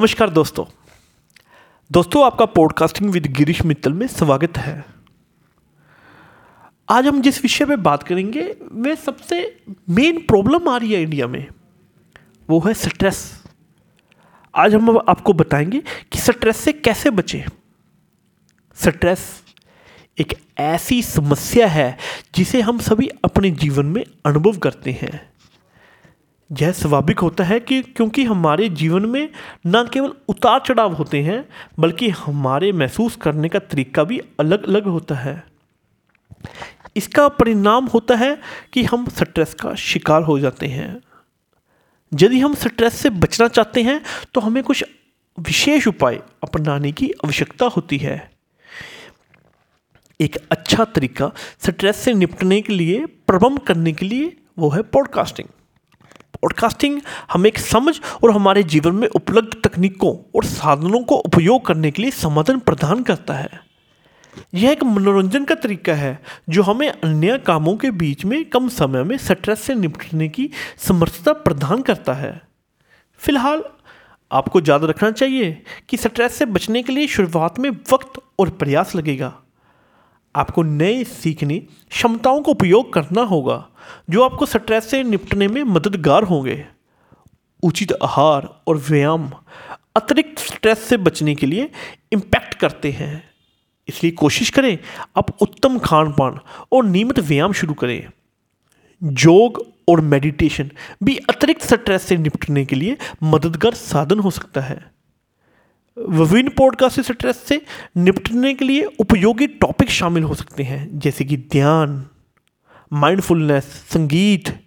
नमस्कार दोस्तों। दोस्तों, आपका पॉडकास्टिंग विद गिरीश मित्तल में स्वागत है। आज हम जिस विषय पे बात करेंगे, वह सबसे मेन प्रॉब्लम आ रही है इंडिया में, वो है स्ट्रेस आज हम आपको बताएँगे कि स्ट्रेस से कैसे बचें। स्ट्रेस एक ऐसी समस्या है जिसे हम सभी अपने जीवन में अनुभव करते हैं। यह स्वाभाविक होता है कि क्योंकि हमारे जीवन में न केवल उतार चढ़ाव होते हैं, बल्कि हमारे महसूस करने का तरीका भी अलग अलग होता है। इसका परिणाम होता है कि हम स्ट्रेस का शिकार हो जाते हैं। यदि हम स्ट्रेस से बचना चाहते हैं तो हमें कुछ विशेष उपाय अपनाने की आवश्यकता होती है। एक अच्छा तरीका स्ट्रेस से निपटने के लिए, प्रबंध करने के लिए वो है पॉडकास्टिंग पॉडकास्टिंग हमें एक समझ और हमारे जीवन में उपलब्ध तकनीकों और साधनों को उपयोग करने के लिए समाधान प्रदान करता है। यह एक मनोरंजन का तरीका है, जो हमें अन्य कामों के बीच में कम समय में स्ट्रेस से निपटने की समर्थता प्रदान करता है। फ़िलहाल, आपको याद रखना चाहिए कि स्ट्रेस से बचने के लिए शुरुआत में वक्त और प्रयास लगेगा। आपको नए सीखने, क्षमताओं का उपयोग करना होगा, जो आपको स्ट्रेस से निपटने में मददगार होंगे। उचित आहार और व्यायाम अतिरिक्त स्ट्रेस से बचने के लिए इम्पैक्ट करते हैं। इसलिए कोशिश करें, आप उत्तम खान पान और नियमित व्यायाम शुरू करें। योग और मेडिटेशन भी अतिरिक्त स्ट्रेस से निपटने के लिए मददगार साधन हो सकता है। विभिन्न पॉडकास्ट स्ट्रेस से निपटने के लिए उपयोगी टॉपिक शामिल हो सकते हैं, जैसे कि ध्यान माइंडफुलनेस संगीत।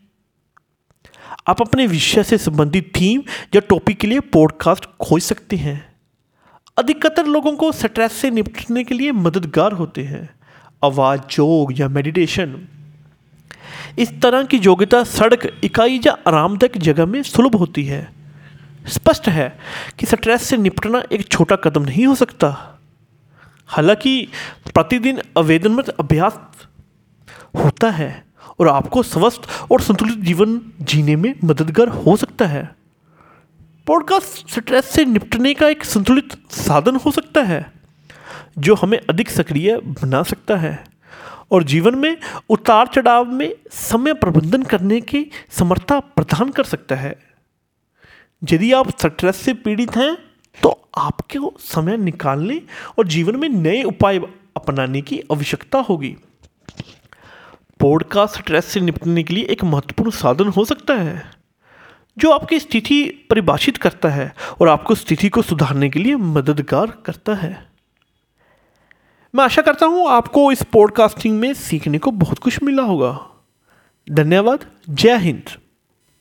आप अपने विषय से संबंधित थीम या टॉपिक के लिए पॉडकास्ट खोज सकते हैं। अधिकतर लोगों को स्ट्रेस से निपटने के लिए मददगार होते हैं। आवाज़ योग या मेडिटेशन इस तरह की योग्यता सड़क, इकाई या आरामदायक जगह में सुलभ होती है। स्पष्ट है कि स्ट्रेस से निपटना एक छोटा कदम नहीं हो सकता। हालाँकि प्रतिदिन आवेदनमत अभ्यास होता है और आपको स्वस्थ और संतुलित जीवन जीने में मददगार हो सकता है। पॉडकास्ट स्ट्रेस से निपटने का एक संतुलित साधन हो सकता है, जो हमें अधिक सक्रिय बना सकता है और जीवन में उतार चढ़ाव में समय प्रबंधन करने की समर्था प्रदान कर सकता है। यदि आप स्ट्रेस से पीड़ित हैं तो आपको समय निकालने और जीवन में नए उपाय अपनाने की आवश्यकता होगी। पॉडकास्ट स्ट्रेस से निपटने के लिए एक महत्वपूर्ण साधन हो सकता है, जो आपकी स्थिति परिभाषित करता है और आपको स्थिति को सुधारने के लिए मददगार करता है। मैं आशा करता हूँ आपको इस पॉडकास्टिंग में सीखने को बहुत कुछ मिला होगा। धन्यवाद। जय हिंद।